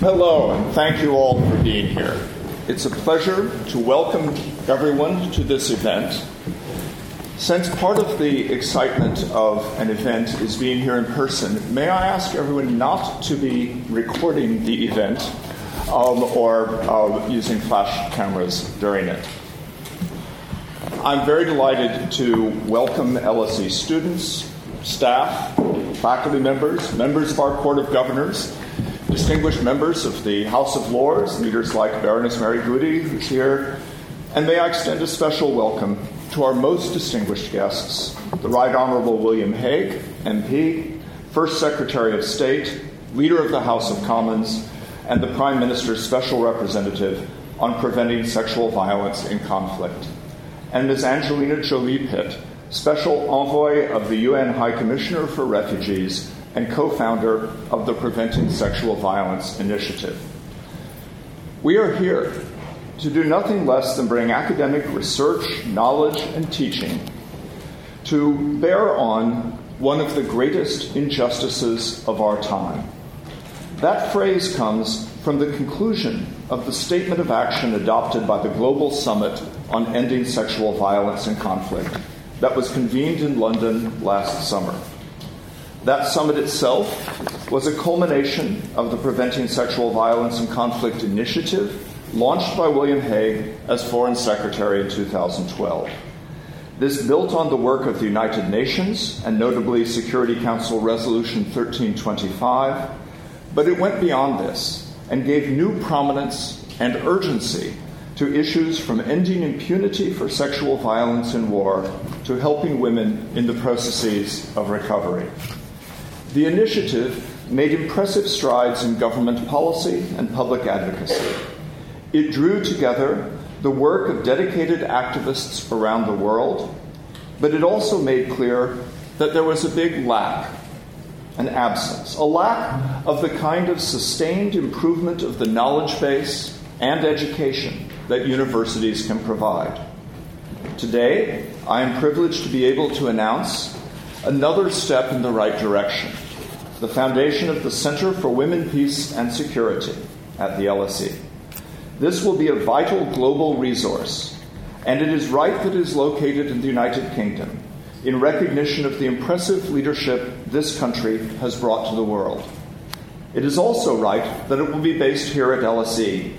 Hello, and thank you all for being here. It's a pleasure to welcome everyone to this event. Since part of the excitement of an event is being here in person, may I ask everyone not to be recording the event um, or uh, using flash cameras during it? I'm very delighted to welcome LSE students, staff, faculty members, members of our Court of Governors, distinguished members of the House of Lords, leaders like Baroness Mary Goudie, who's here, and may I extend a special welcome to our most distinguished guests, the Right Honorable William Hague, MP, First Secretary of State, Leader of the House of Commons, and the Prime Minister's Special Representative on Preventing Sexual Violence in Conflict, and Ms. Angelina Jolie Pitt, Special Envoy of the UN High Commissioner for Refugees and co founder of the Preventing Sexual Violence Initiative. We are here to do nothing less than bring academic research, knowledge, and teaching to bear on one of the greatest injustices of our time. That phrase comes from the conclusion of the statement of action adopted by the Global Summit on Ending Sexual Violence and Conflict that was convened in London last summer. That summit itself was a culmination of the Preventing Sexual Violence and Conflict initiative launched by William Hague as Foreign Secretary in 2012. This built on the work of the United Nations and notably Security Council Resolution 1325, but it went beyond this and gave new prominence and urgency to issues from ending impunity for sexual violence in war to helping women in the processes of recovery. The initiative made impressive strides in government policy and public advocacy. It drew together the work of dedicated activists around the world, but it also made clear that there was a big lack, an absence, a lack of the kind of sustained improvement of the knowledge base and education that universities can provide. Today, I am privileged to be able to announce another step in the right direction the foundation of the Center for Women, Peace, and Security at the LSE. This will be a vital global resource, and it is right that it is located in the United Kingdom in recognition of the impressive leadership this country has brought to the world. It is also right that it will be based here at LSE,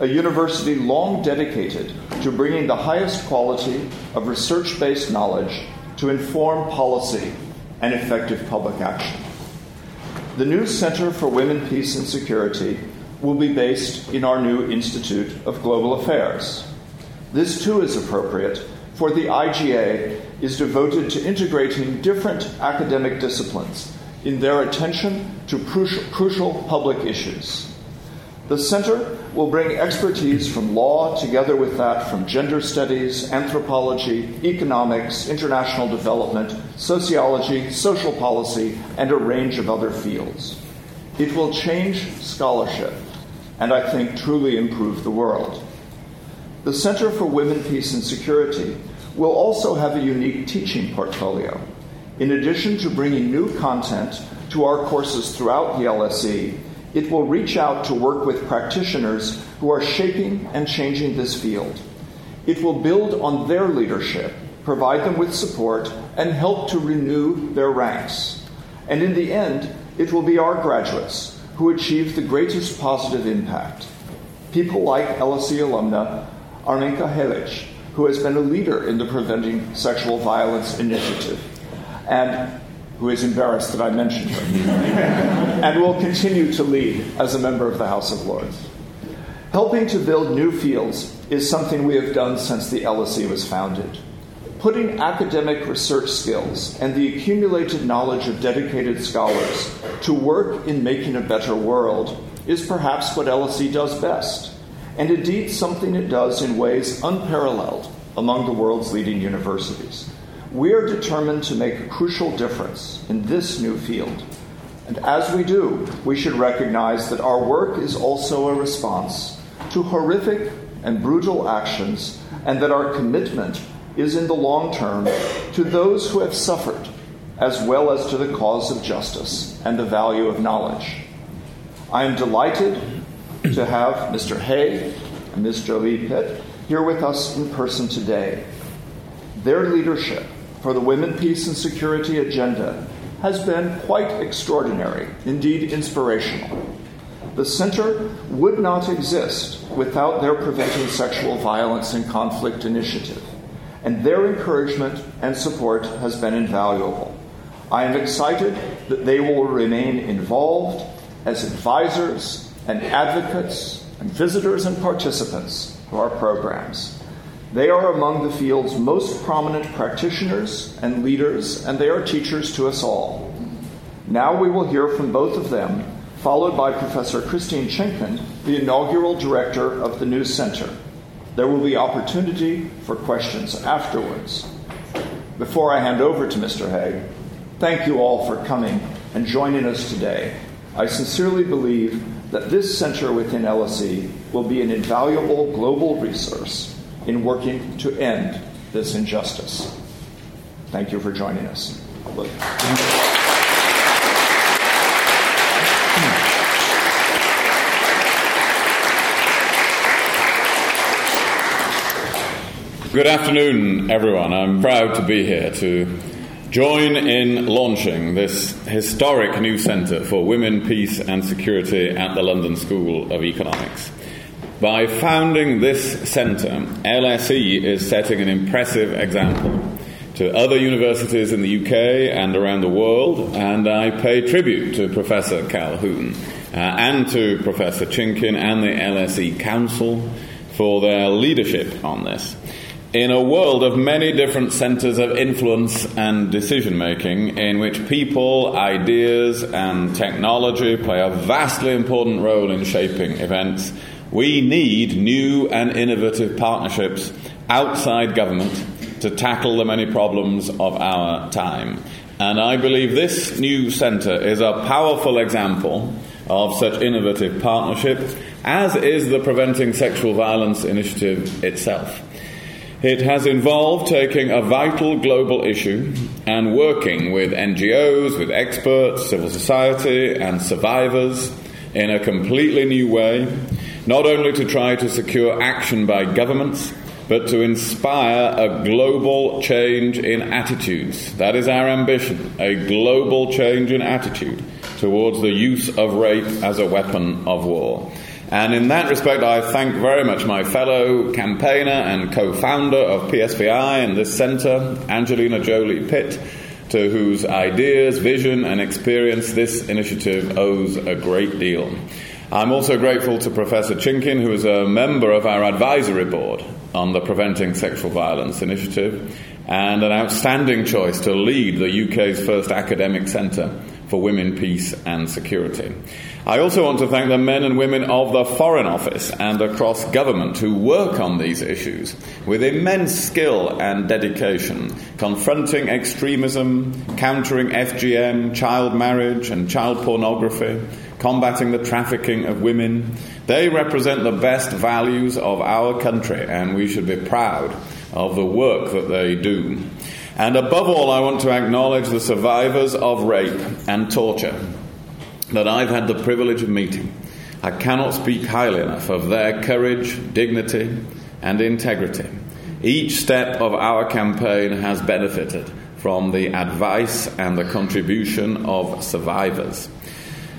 a university long dedicated to bringing the highest quality of research based knowledge to inform policy and effective public action. The new Center for Women, Peace, and Security will be based in our new Institute of Global Affairs. This too is appropriate, for the IGA is devoted to integrating different academic disciplines in their attention to crucial public issues. The center will bring expertise from law together with that from gender studies, anthropology, economics, international development, sociology, social policy, and a range of other fields. It will change scholarship and I think truly improve the world. The Center for Women, Peace, and Security will also have a unique teaching portfolio. In addition to bringing new content to our courses throughout the LSE, it will reach out to work with practitioners who are shaping and changing this field. It will build on their leadership, provide them with support, and help to renew their ranks. And in the end, it will be our graduates who achieve the greatest positive impact. People like LSE alumna Arminka Helic, who has been a leader in the Preventing Sexual Violence Initiative, and who is embarrassed that I mentioned her, and will continue to lead as a member of the House of Lords. Helping to build new fields is something we have done since the LSE was founded. Putting academic research skills and the accumulated knowledge of dedicated scholars to work in making a better world is perhaps what LSE does best, and indeed something it does in ways unparalleled among the world's leading universities. We are determined to make a crucial difference in this new field. And as we do, we should recognize that our work is also a response to horrific and brutal actions, and that our commitment is in the long term to those who have suffered, as well as to the cause of justice and the value of knowledge. I am delighted to have Mr. Hague and Ms. Jolie Pitt here with us in person today. Their leadership for the Women, Peace, and Security agenda has been quite extraordinary, indeed inspirational. The center would not exist without their Preventing Sexual Violence and Conflict initiative, and their encouragement and support has been invaluable. I am excited that they will remain involved as advisors and advocates and visitors and participants to our programs. They are among the field's most prominent practitioners and leaders, and they are teachers to us all. Now we will hear from both of them followed by Professor Christine Chinkin, the inaugural director of the new center. There will be opportunity for questions afterwards. Before I hand over to Mr. Hague, thank you all for coming and joining us today. I sincerely believe that this center within LSE will be an invaluable global resource in working to end this injustice. Thank you for joining us. Good afternoon, everyone. I'm proud to be here to join in launching this historic new centre for women, peace and security at the London School of Economics. By founding this centre, LSE is setting an impressive example to other universities in the UK and around the world, and I pay tribute to Professor Calhoun uh, and to Professor Chinkin and the LSE Council for their leadership on this. In a world of many different centres of influence and decision making, in which people, ideas, and technology play a vastly important role in shaping events, we need new and innovative partnerships outside government to tackle the many problems of our time. And I believe this new centre is a powerful example of such innovative partnership, as is the Preventing Sexual Violence Initiative itself. It has involved taking a vital global issue and working with NGOs, with experts, civil society, and survivors in a completely new way, not only to try to secure action by governments, but to inspire a global change in attitudes. That is our ambition a global change in attitude towards the use of rape as a weapon of war. And in that respect, I thank very much my fellow campaigner and co founder of PSVI and this centre, Angelina Jolie Pitt, to whose ideas, vision, and experience this initiative owes a great deal. I'm also grateful to Professor Chinkin, who is a member of our advisory board on the Preventing Sexual Violence Initiative and an outstanding choice to lead the UK's first academic centre for women, peace, and security. I also want to thank the men and women of the Foreign Office and across government who work on these issues with immense skill and dedication, confronting extremism, countering FGM, child marriage, and child pornography, combating the trafficking of women. They represent the best values of our country, and we should be proud of the work that they do. And above all, I want to acknowledge the survivors of rape and torture that I've had the privilege of meeting. I cannot speak highly enough of their courage, dignity, and integrity. Each step of our campaign has benefited from the advice and the contribution of survivors.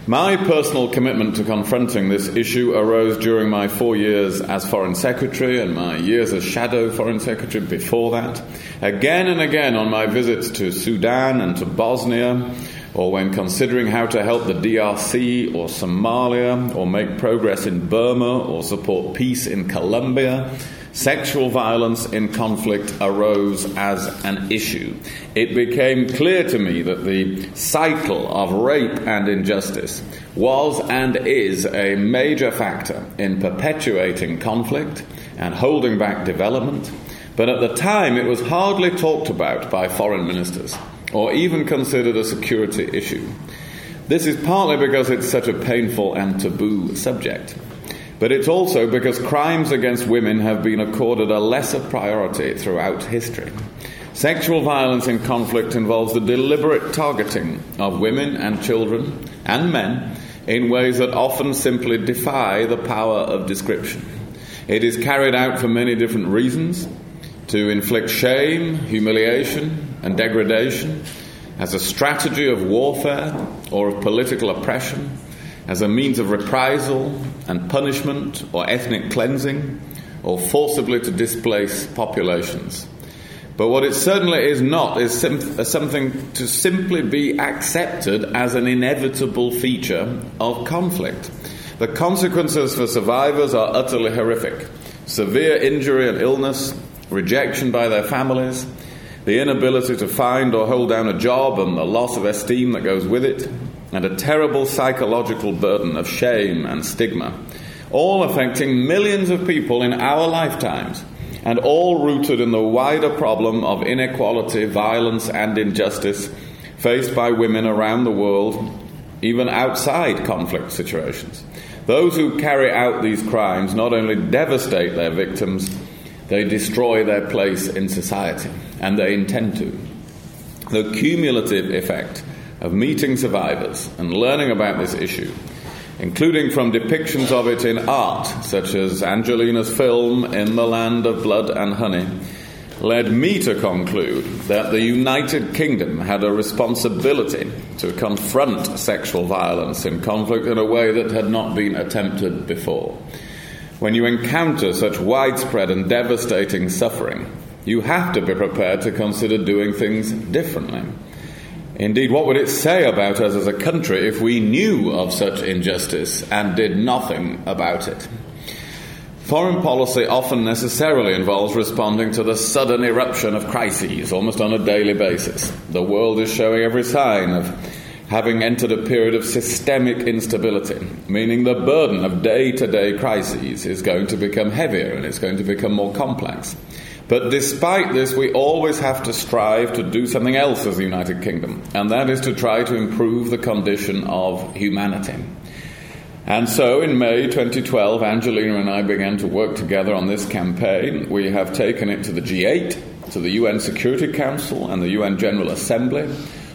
My personal commitment to confronting this issue arose during my four years as Foreign Secretary and my years as Shadow Foreign Secretary before that. Again and again on my visits to Sudan and to Bosnia, or when considering how to help the DRC or Somalia, or make progress in Burma, or support peace in Colombia, sexual violence in conflict arose as an issue. It became clear to me that the cycle of rape and injustice was and is a major factor in perpetuating conflict and holding back development, but at the time it was hardly talked about by foreign ministers or even considered a security issue. This is partly because it's such a painful and taboo subject, but it's also because crimes against women have been accorded a lesser priority throughout history. Sexual violence in conflict involves the deliberate targeting of women and children and men in ways that often simply defy the power of description. It is carried out for many different reasons to inflict shame, humiliation, and degradation, as a strategy of warfare or of political oppression, as a means of reprisal and punishment or ethnic cleansing, or forcibly to displace populations. But what it certainly is not is sim- uh, something to simply be accepted as an inevitable feature of conflict. The consequences for survivors are utterly horrific severe injury and illness, rejection by their families, the inability to find or hold down a job, and the loss of esteem that goes with it, and a terrible psychological burden of shame and stigma, all affecting millions of people in our lifetimes, and all rooted in the wider problem of inequality, violence, and injustice faced by women around the world, even outside conflict situations. Those who carry out these crimes not only devastate their victims, they destroy their place in society, and they intend to. The cumulative effect of meeting survivors and learning about this issue, including from depictions of it in art, such as Angelina's film In the Land of Blood and Honey, led me to conclude that the United Kingdom had a responsibility to confront sexual violence in conflict in a way that had not been attempted before. When you encounter such widespread and devastating suffering, you have to be prepared to consider doing things differently. Indeed, what would it say about us as a country if we knew of such injustice and did nothing about it? Foreign policy often necessarily involves responding to the sudden eruption of crises almost on a daily basis. The world is showing every sign of having entered a period of systemic instability, meaning the burden of day to day crises is going to become heavier and it's going to become more complex. But despite this, we always have to strive to do something else as the United Kingdom, and that is to try to improve the condition of humanity. And so in May 2012, Angelina and I began to work together on this campaign. We have taken it to the G8, to the UN Security Council, and the UN General Assembly.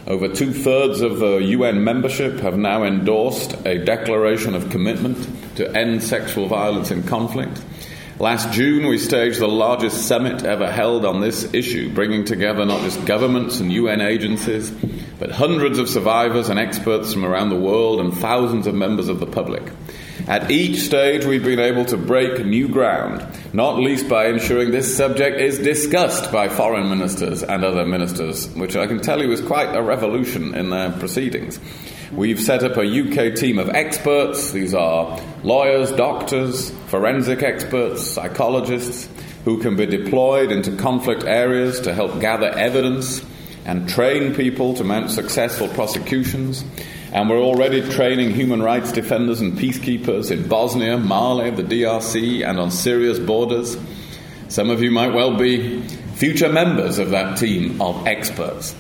Over two thirds of the UN membership have now endorsed a declaration of commitment to end sexual violence in conflict. Last June, we staged the largest summit ever held on this issue, bringing together not just governments and UN agencies, but hundreds of survivors and experts from around the world and thousands of members of the public. At each stage, we've been able to break new ground, not least by ensuring this subject is discussed by foreign ministers and other ministers, which I can tell you is quite a revolution in their proceedings. We've set up a UK team of experts. These are lawyers, doctors, forensic experts, psychologists who can be deployed into conflict areas to help gather evidence and train people to mount successful prosecutions. And we're already training human rights defenders and peacekeepers in Bosnia, Mali, the DRC, and on Syria's borders. Some of you might well be future members of that team of experts.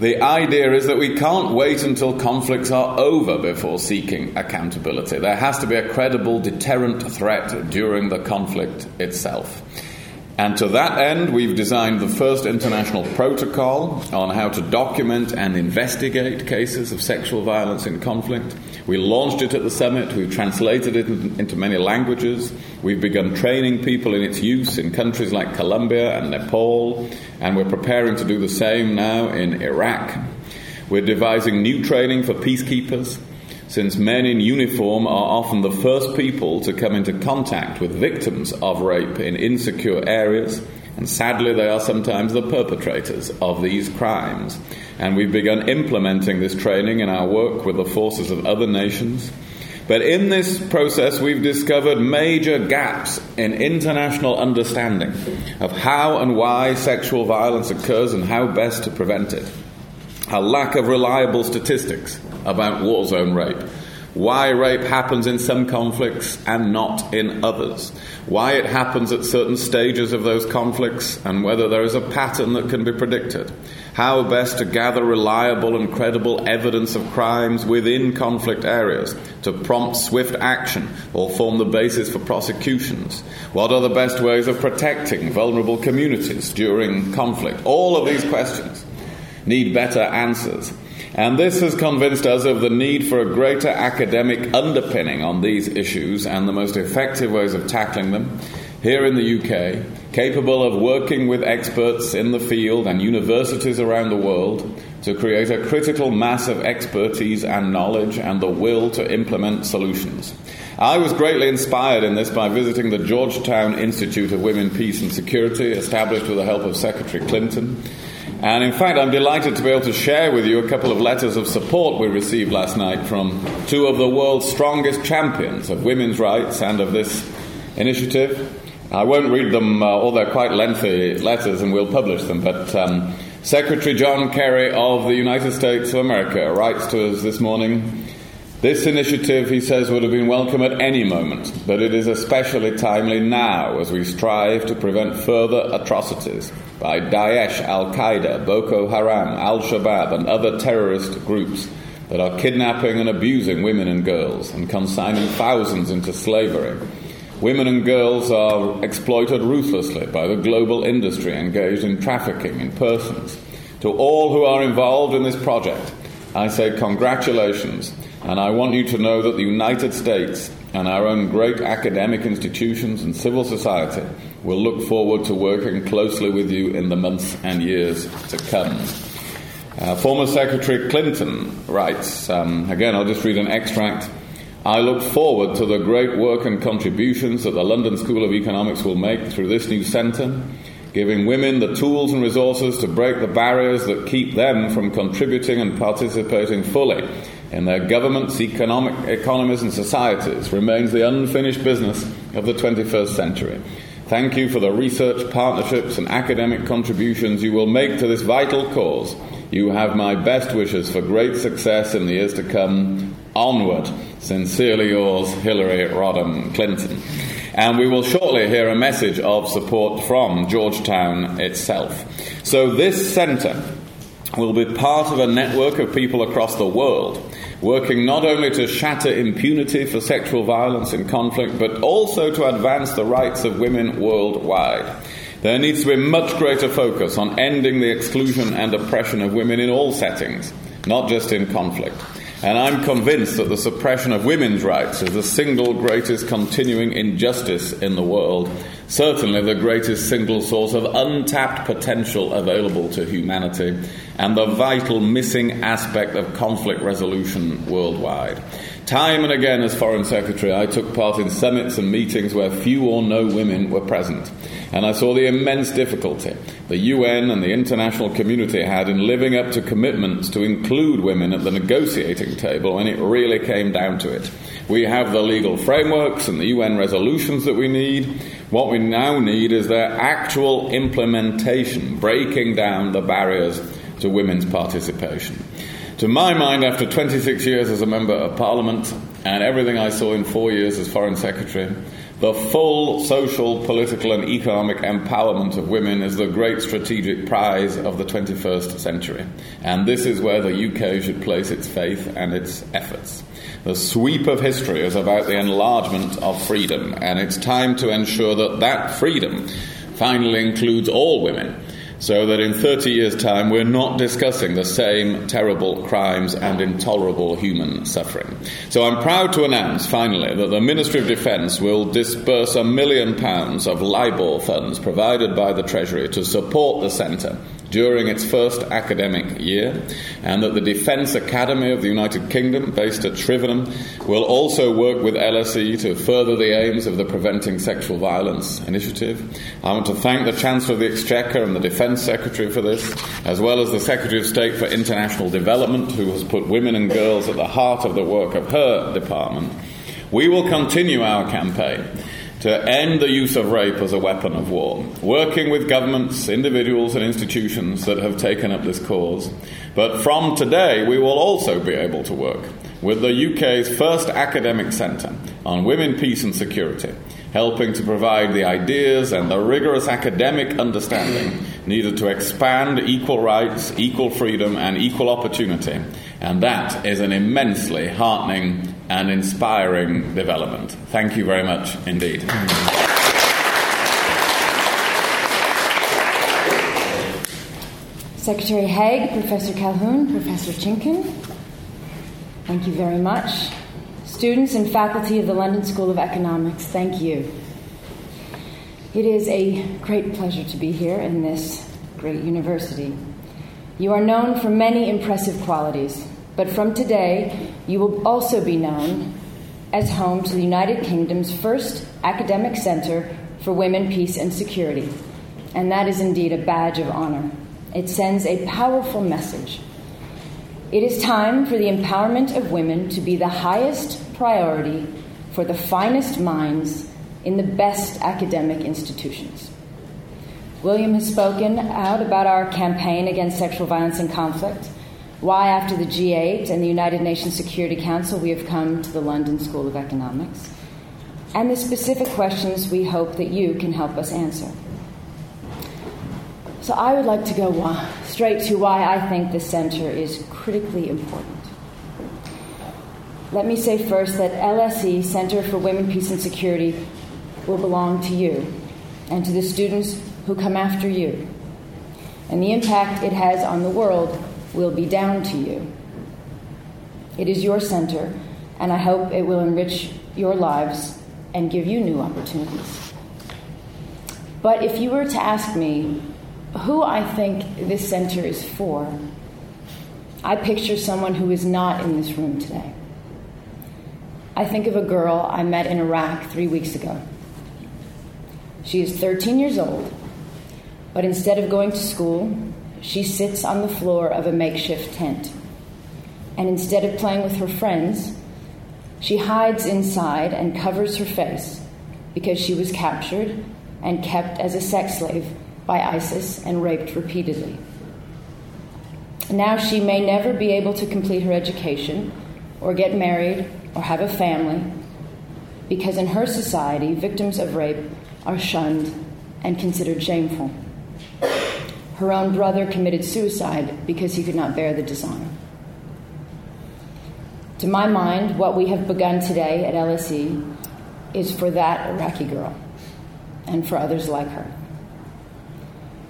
The idea is that we can't wait until conflicts are over before seeking accountability. There has to be a credible deterrent threat during the conflict itself. And to that end, we've designed the first international protocol on how to document and investigate cases of sexual violence in conflict. We launched it at the summit, we've translated it into many languages, we've begun training people in its use in countries like Colombia and Nepal, and we're preparing to do the same now in Iraq. We're devising new training for peacekeepers since men in uniform are often the first people to come into contact with victims of rape in insecure areas, and sadly, they are sometimes the perpetrators of these crimes. And we've begun implementing this training in our work with the forces of other nations. But in this process, we've discovered major gaps in international understanding of how and why sexual violence occurs and how best to prevent it. A lack of reliable statistics about war zone rape. Why rape happens in some conflicts and not in others. Why it happens at certain stages of those conflicts and whether there is a pattern that can be predicted. How best to gather reliable and credible evidence of crimes within conflict areas to prompt swift action or form the basis for prosecutions. What are the best ways of protecting vulnerable communities during conflict? All of these questions need better answers. And this has convinced us of the need for a greater academic underpinning on these issues and the most effective ways of tackling them here in the UK, capable of working with experts in the field and universities around the world to create a critical mass of expertise and knowledge and the will to implement solutions. I was greatly inspired in this by visiting the Georgetown Institute of Women, Peace and Security, established with the help of Secretary Clinton. And in fact, I'm delighted to be able to share with you a couple of letters of support we received last night from two of the world's strongest champions of women's rights and of this initiative. I won't read them, uh, all they're quite lengthy letters, and we'll publish them, but um, Secretary John Kerry of the United States of America writes to us this morning this initiative, he says, would have been welcome at any moment, but it is especially timely now as we strive to prevent further atrocities by Daesh, Al Qaeda, Boko Haram, Al Shabaab, and other terrorist groups that are kidnapping and abusing women and girls and consigning thousands into slavery. Women and girls are exploited ruthlessly by the global industry engaged in trafficking in persons. To all who are involved in this project, I say congratulations and I want you to know that the United States and our own great academic institutions and civil society will look forward to working closely with you in the months and years to come. Uh, former Secretary Clinton writes, um, again, I'll just read an extract. I look forward to the great work and contributions that the London School of Economics will make through this new centre, giving women the tools and resources to break the barriers that keep them from contributing and participating fully in their governments, economic, economies, and societies remains the unfinished business of the 21st century. Thank you for the research, partnerships, and academic contributions you will make to this vital cause. You have my best wishes for great success in the years to come. Onward. Sincerely yours, Hillary Rodham Clinton. And we will shortly hear a message of support from Georgetown itself. So, this centre will be part of a network of people across the world working not only to shatter impunity for sexual violence in conflict, but also to advance the rights of women worldwide. There needs to be much greater focus on ending the exclusion and oppression of women in all settings, not just in conflict. And I'm convinced that the suppression of women's rights is the single greatest continuing injustice in the world, certainly the greatest single source of untapped potential available to humanity, and the vital missing aspect of conflict resolution worldwide. Time and again, as Foreign Secretary, I took part in summits and meetings where few or no women were present. And I saw the immense difficulty the UN and the international community had in living up to commitments to include women at the negotiating table when it really came down to it. We have the legal frameworks and the UN resolutions that we need. What we now need is their actual implementation, breaking down the barriers to women's participation. To my mind, after 26 years as a Member of Parliament and everything I saw in four years as Foreign Secretary, the full social, political, and economic empowerment of women is the great strategic prize of the 21st century. And this is where the UK should place its faith and its efforts. The sweep of history is about the enlargement of freedom, and it's time to ensure that that freedom finally includes all women so that in 30 years' time we're not discussing the same terrible crimes and intolerable human suffering. So I'm proud to announce finally that the Ministry of Defence will disburse a million pounds of LIBOR funds provided by the Treasury to support the centre during its first academic year, and that the Defence Academy of the United Kingdom, based at Shrivenham, will also work with LSE to further the aims of the Preventing Sexual Violence initiative. I want to thank the Chancellor of the Exchequer and the Defence Secretary for this, as well as the Secretary of State for International Development, who has put women and girls at the heart of the work of her department. We will continue our campaign to end the use of rape as a weapon of war, working with governments, individuals, and institutions that have taken up this cause. But from today, we will also be able to work with the UK's first academic centre on women, peace, and security, helping to provide the ideas and the rigorous academic understanding needed to expand equal rights, equal freedom, and equal opportunity. And that is an immensely heartening and inspiring development. Thank you very much indeed. Secretary Hague, Professor Calhoun, Professor Chinkin, thank you very much. Students and faculty of the London School of Economics, thank you. It is a great pleasure to be here in this great university. You are known for many impressive qualities, but from today, you will also be known as home to the United Kingdom's first academic center for women, peace, and security. And that is indeed a badge of honor. It sends a powerful message. It is time for the empowerment of women to be the highest priority for the finest minds in the best academic institutions. William has spoken out about our campaign against sexual violence and conflict, why, after the G8 and the United Nations Security Council, we have come to the London School of Economics, and the specific questions we hope that you can help us answer. So I would like to go straight to why I think the center is critically important. Let me say first that LSE, Center for Women, Peace and Security, will belong to you and to the students who come after you. And the impact it has on the world will be down to you. It is your center, and I hope it will enrich your lives and give you new opportunities. But if you were to ask me who I think this center is for, I picture someone who is not in this room today. I think of a girl I met in Iraq three weeks ago. She is 13 years old, but instead of going to school, she sits on the floor of a makeshift tent. And instead of playing with her friends, she hides inside and covers her face because she was captured and kept as a sex slave by ISIS and raped repeatedly. Now she may never be able to complete her education or get married or have a family because in her society, victims of rape are shunned and considered shameful. Her own brother committed suicide because he could not bear the dishonor. To my mind, what we have begun today at LSE is for that Iraqi girl and for others like her.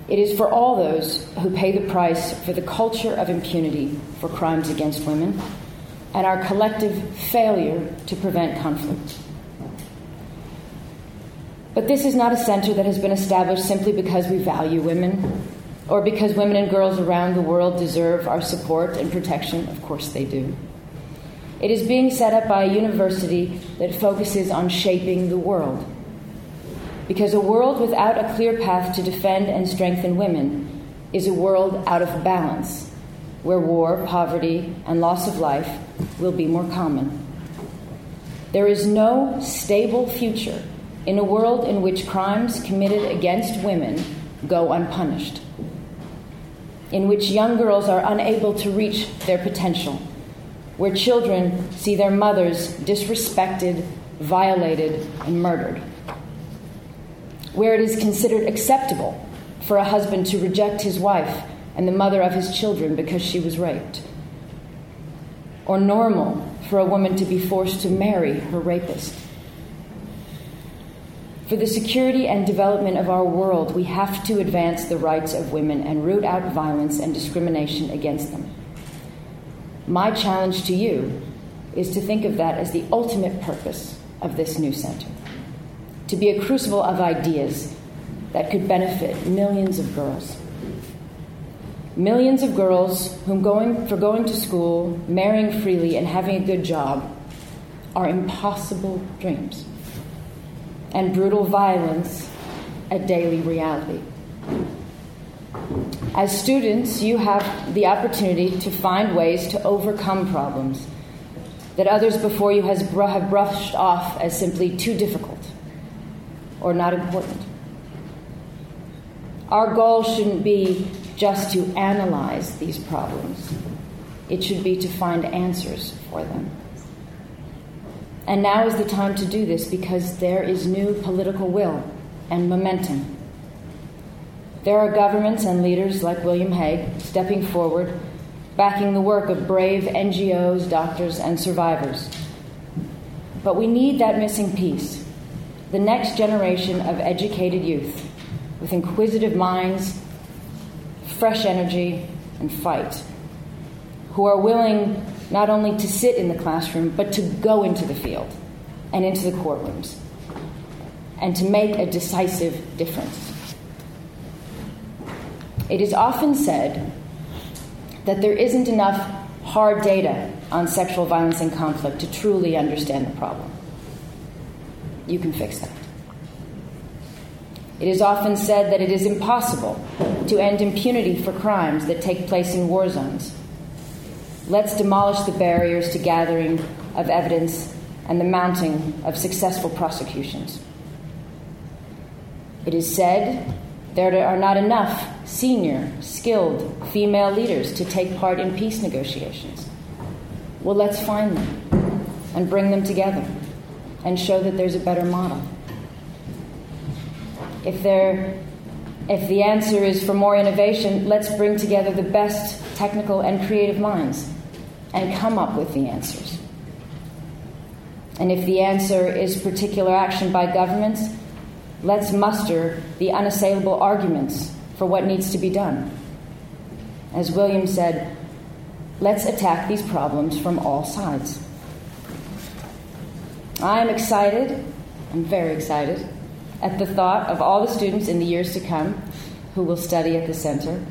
It is for all those who pay the price for the culture of impunity for crimes against women and our collective failure to prevent conflict. But this is not a center that has been established simply because we value women or because women and girls around the world deserve our support and protection. Of course, they do. It is being set up by a university that focuses on shaping the world because a world without a clear path to defend and strengthen women is a world out of balance, where war, poverty, and loss of life will be more common. There is no stable future in a world in which crimes committed against women go unpunished, in which young girls are unable to reach their potential, where children see their mothers disrespected, violated, and murdered where it is considered acceptable for a husband to reject his wife and the mother of his children because she was raped, or normal for a woman to be forced to marry her rapist. For the security and development of our world, we have to advance the rights of women and root out violence and discrimination against them. My challenge to you is to think of that as the ultimate purpose of this new center to be a crucible of ideas that could benefit millions of girls. Millions of girls whom going, for going to school, marrying freely, and having a good job are impossible dreams, and brutal violence a daily reality. As students, you have the opportunity to find ways to overcome problems that others before you has, have brushed off as simply too difficult or not important. Our goal shouldn't be just to analyze these problems, it should be to find answers for them. And now is the time to do this because there is new political will and momentum. There are governments and leaders like William Hague stepping forward, backing the work of brave NGOs, doctors, and survivors. But we need that missing piece the next generation of educated youth with inquisitive minds, fresh energy, and fight, who are willing not only to sit in the classroom, but to go into the field and into the courtrooms and to make a decisive difference. It is often said that there isn't enough hard data on sexual violence and conflict to truly understand the problem. You can fix that. It is often said that it is impossible to end impunity for crimes that take place in war zones. Let's demolish the barriers to gathering of evidence and the mounting of successful prosecutions. It is said there are not enough senior, skilled female leaders to take part in peace negotiations. Well, let's find them and bring them together and show that there's a better model. If, there, if the answer is for more innovation, let's bring together the best technical and creative minds and come up with the answers. And if the answer is particular action by governments, let's muster the unassailable arguments for what needs to be done. As William said, let's attack these problems from all sides. I am excited, I'm very excited, at the thought of all the students in the years to come who will study at the center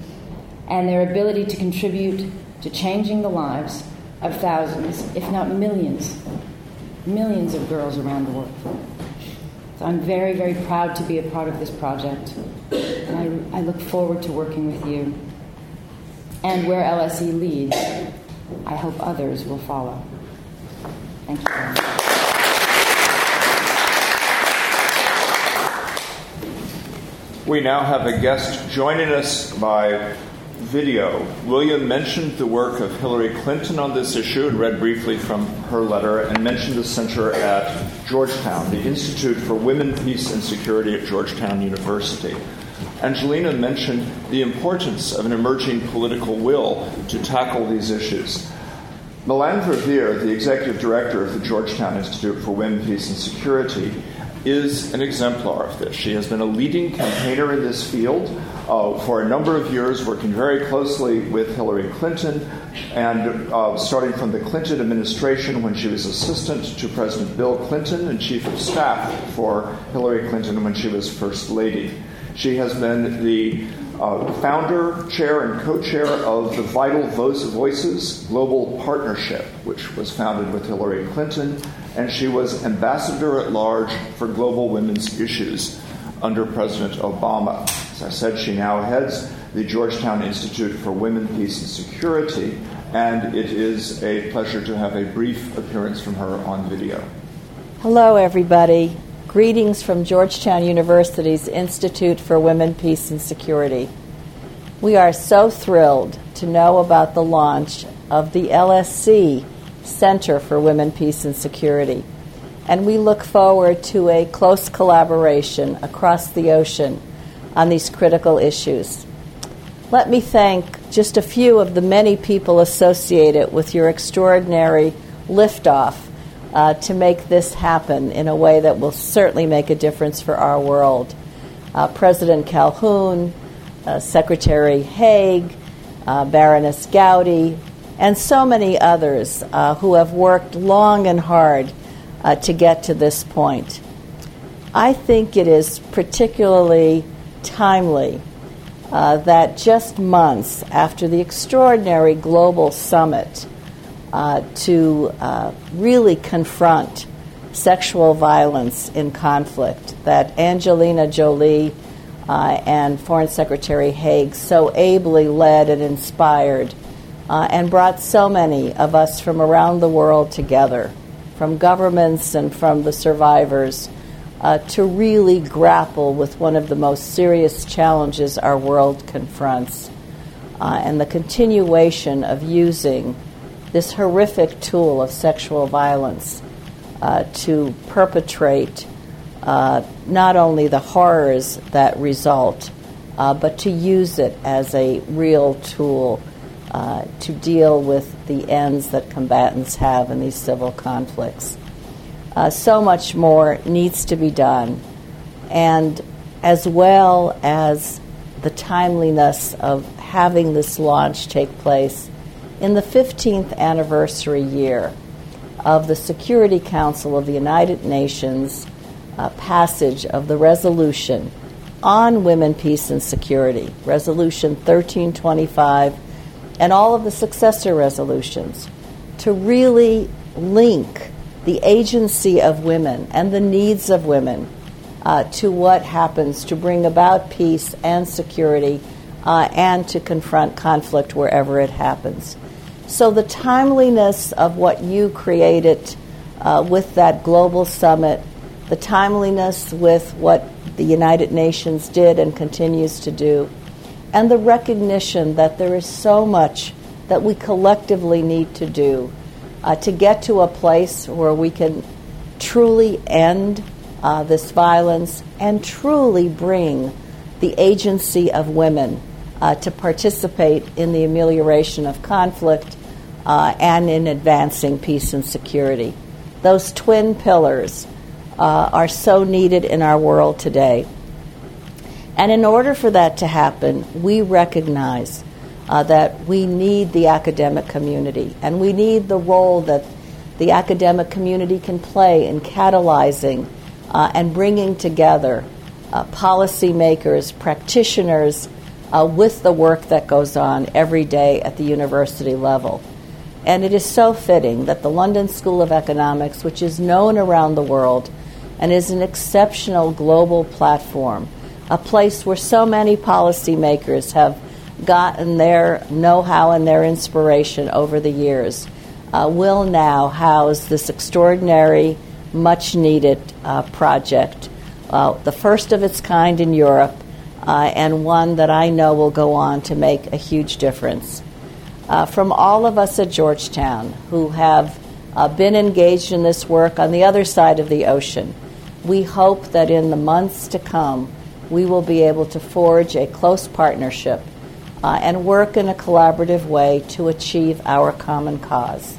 and their ability to contribute to changing the lives of thousands, if not millions, millions of girls around the world. So I'm very, very proud to be a part of this project. And I, I look forward to working with you. And where LSE leads, I hope others will follow. Thank you. We now have a guest joining us by video. William mentioned the work of Hillary Clinton on this issue and read briefly from her letter and mentioned the center at Georgetown, the Institute for Women, Peace, and Security at Georgetown University. Angelina mentioned the importance of an emerging political will to tackle these issues. Melanne Verveer, the executive director of the Georgetown Institute for Women, Peace, and Security, is an exemplar of this. She has been a leading campaigner in this field uh, for a number of years, working very closely with Hillary Clinton, and uh, starting from the Clinton administration when she was assistant to President Bill Clinton and chief of staff for Hillary Clinton when she was first lady. She has been the uh, founder, chair, and co chair of the Vital Voices Global Partnership, which was founded with Hillary Clinton, and she was ambassador at large for global women's issues under President Obama. As I said, she now heads the Georgetown Institute for Women, Peace, and Security, and it is a pleasure to have a brief appearance from her on video. Hello, everybody. Greetings from Georgetown University's Institute for Women, Peace, and Security. We are so thrilled to know about the launch of the LSE Center for Women, Peace, and Security. And we look forward to a close collaboration across the ocean on these critical issues. Let me thank just a few of the many people associated with your extraordinary liftoff uh, to make this happen in a way that will certainly make a difference for our world. Uh, President Calhoun, uh, Secretary Hague, uh, Baroness Goudie, and so many others uh, who have worked long and hard uh, to get to this point. I think it is particularly timely that just months after the extraordinary global summit uh, to uh, really confront sexual violence in conflict that Angelina Jolie uh, and Foreign Secretary Hague so ably led and inspired uh, and brought so many of us from around the world together, from governments and from the survivors. Uh, to really grapple with one of the most serious challenges our world confronts, uh, and the continuation of using this horrific tool of sexual violence uh, to perpetrate uh, not only the horrors that result, uh, but to use it as a real tool uh, to deal with the ends that combatants have in these civil conflicts. Uh, so much more needs to be done, and as well as the timeliness of having this launch take place in the 15th anniversary year of the Security Council of the United Nations uh, passage of the resolution on women, peace, and security, Resolution 1325, and all of the successor resolutions, to really link the agency of women and the needs of women uh, to what happens to bring about peace and security uh, and to confront conflict wherever it happens. So, the timeliness of what you created uh, with that global summit, the timeliness with what the United Nations did and continues to do, and the recognition that there is so much that we collectively need to do uh, to get to a place where we can truly end uh, this violence and truly bring the agency of women uh, to participate in the amelioration of conflict uh, and in advancing peace and security. Those twin pillars uh, are so needed in our world today. And in order for that to happen, we recognize uh, that we need the academic community and we need the role that the academic community can play in catalyzing uh, and bringing together uh, policymakers, practitioners, uh, with the work that goes on every day at the university level. And it is so fitting that the London School of Economics, which is known around the world and is an exceptional global platform, a place where so many policymakers have gotten their know how and their inspiration over the years, uh, will now house this extraordinary, much needed uh, project, uh, the first of its kind in Europe, uh, and one that I know will go on to make a huge difference uh, from all of us at Georgetown who have uh, been engaged in this work on the other side of the ocean. We hope that in the months to come, we will be able to forge a close partnership uh, and work in a collaborative way to achieve our common cause,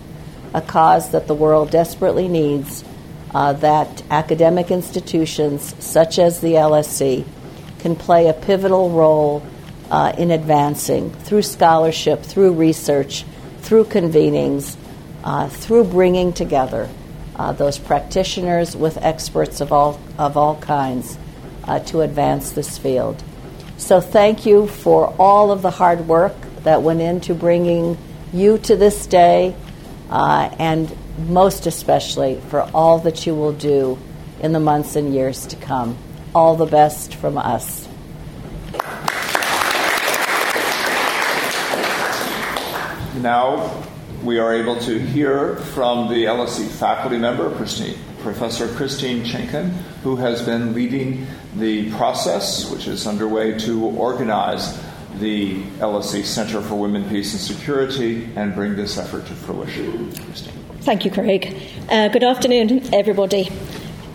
a cause that the world desperately needs, uh, that academic institutions such as the LSE can play a pivotal role uh, in advancing through scholarship, through research, through convenings, uh, through bringing together uh, those practitioners with experts of all, of all kinds uh, to advance this field. So, thank you for all of the hard work that went into bringing you to this day, uh, and most especially for all that you will do in the months and years to come. All the best from us. Now we are able to hear from the LSE faculty member, Christine, Professor Christine Chinkin, who has been leading the process, which is underway to organize the LSE Center for Women, Peace and Security and bring this effort to fruition. Christine. Thank you, Craig. Uh, good afternoon, everybody.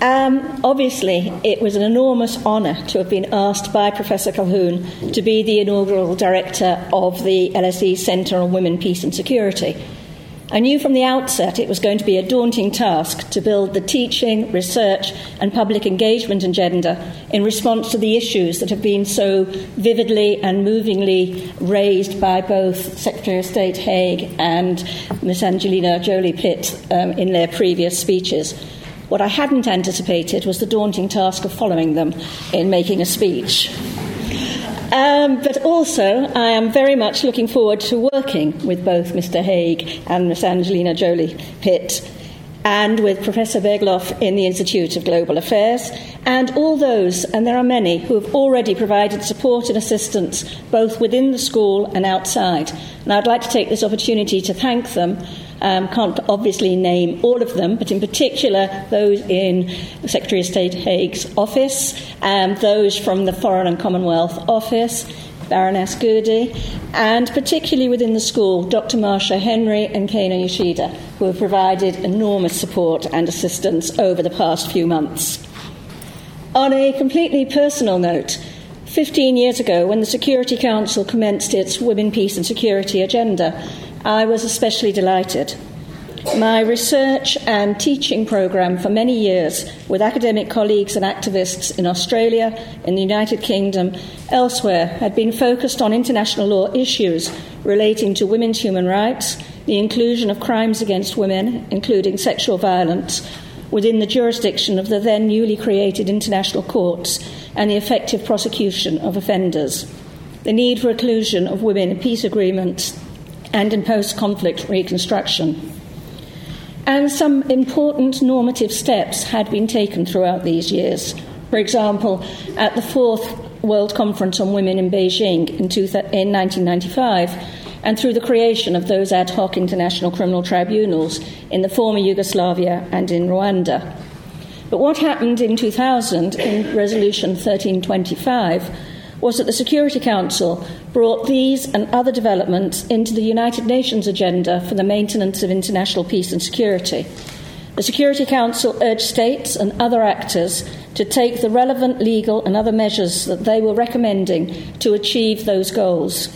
Um, obviously, it was an enormous honour to have been asked by Professor Calhoun to be the inaugural director of the LSE Centre on Women, Peace and Security. I knew from the outset it was going to be a daunting task to build the teaching, research, and public engagement agenda in response to the issues that have been so vividly and movingly raised by both Secretary of State Hague and Ms. Angelina Jolie Pitt um, in their previous speeches. What I hadn't anticipated was the daunting task of following them in making a speech. Um, but also, I am very much looking forward to working with both Mr. Hague and Miss Angelina Jolie Pitt and with Professor Berglöf in the Institute of Global Affairs, and all those, and there are many, who have already provided support and assistance both within the school and outside. And I'd like to take this opportunity to thank them um, can't obviously name all of them, but in particular those in Secretary of State Hague's office, um, those from the Foreign and Commonwealth Office, Baroness Goudie, and particularly within the school, Dr. Marsha Henry and Kana Yoshida, who have provided enormous support and assistance over the past few months. On a completely personal note, 15 years ago, when the Security Council commenced its Women, Peace and Security agenda, I was especially delighted. my research and teaching program for many years with academic colleagues and activists in Australia, in the United Kingdom, elsewhere, had been focused on international law issues relating to women's human rights, the inclusion of crimes against women, including sexual violence, within the jurisdiction of the then newly created international courts, and the effective prosecution of offenders. The need for inclusion of women in peace agreements and in post conflict reconstruction. And some important normative steps had been taken throughout these years. For example, at the fourth World Conference on Women in Beijing in, 1995, and through the creation of those ad hoc international criminal tribunals in the former Yugoslavia and in Rwanda. But what happened in 2000 in Resolution 1325 was that the Security Council brought these and other developments into the United Nations agenda for the maintenance of international peace and security. The Security Council urged states and other actors to take the relevant legal and other measures that they were recommending to achieve those goals.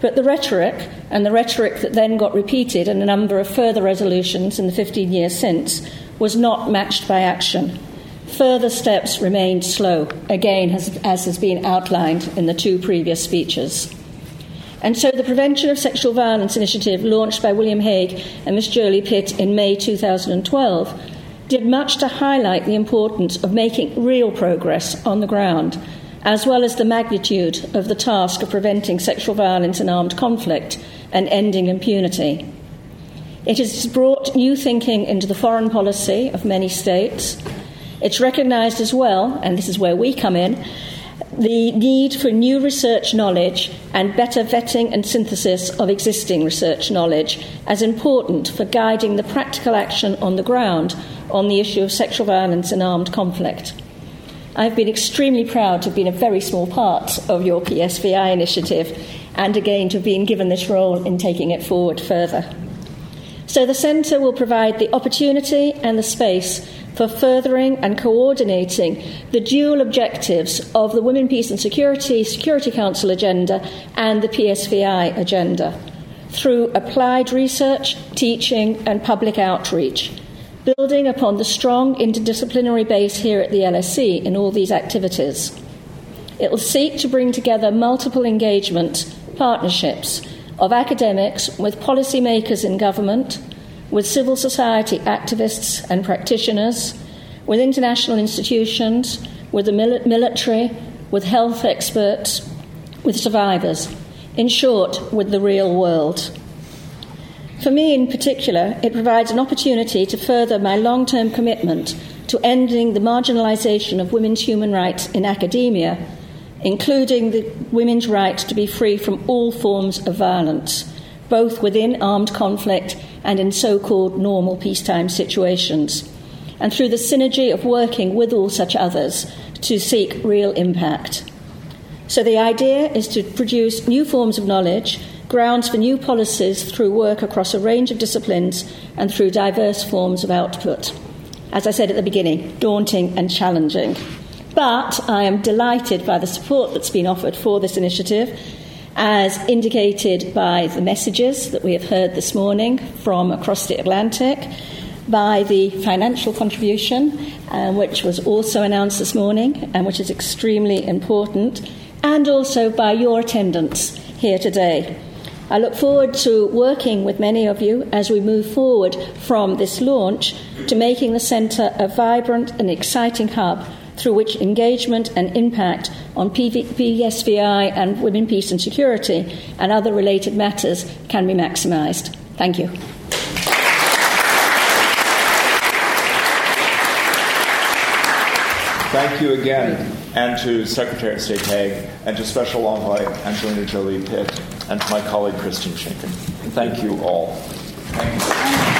But the rhetoric, and the rhetoric that then got repeated in a number of further resolutions in the 15 years since, was not matched by action. Further steps remained slow, again, as, as has been outlined in the two previous speeches. And so the Prevention of Sexual Violence initiative, launched by William Hague and Miss Jolie Pitt in May 2012, did much to highlight the importance of making real progress on the ground, as well as the magnitude of the task of preventing sexual violence and armed conflict and ending impunity. It has brought new thinking into the foreign policy of many states it's recognised as well, and this is where we come in, the need for new research knowledge and better vetting and synthesis of existing research knowledge as important for guiding the practical action on the ground on the issue of sexual violence and armed conflict. I've been extremely proud to have been a very small part of your PSVI initiative and again to have been given this role in taking it forward further. So the Centre will provide the opportunity and the space for furthering and coordinating the dual objectives of the Women, Peace and Security Security Council agenda and the PSVI agenda through applied research, teaching, and public outreach, building upon the strong interdisciplinary base here at the LSE in all these activities. It will seek to bring together multiple engagement partnerships of academics with policymakers in government with civil society activists and practitioners, with international institutions, with the military, with health experts, with survivors, in short, with the real world. For me in particular, it provides an opportunity to further my long term commitment to ending the marginalisation of women's human rights in academia, including the women's right to be free from all forms of violence, both within armed conflict and in so called normal peacetime situations, and through the synergy of working with all such others to seek real impact. So, the idea is to produce new forms of knowledge, grounds for new policies through work across a range of disciplines and through diverse forms of output. As I said at the beginning, daunting and challenging. But I am delighted by the support that's been offered for this initiative as indicated by the messages that we have heard this morning from across the Atlantic, by the financial contribution, uh, which was also announced this morning and which is extremely important, and also by your attendance here today. I look forward to working with many of you as we move forward from this launch to making the Centre a vibrant and exciting hub through which engagement and impact on PSVI and women, peace and security and other related matters can be maximised. Thank you. Thank you again, and to Secretary of State Hague, and to Special Envoy Angelina Jolie Pitt, and to my colleague Christine Chinkin. Thank you all. Thank you.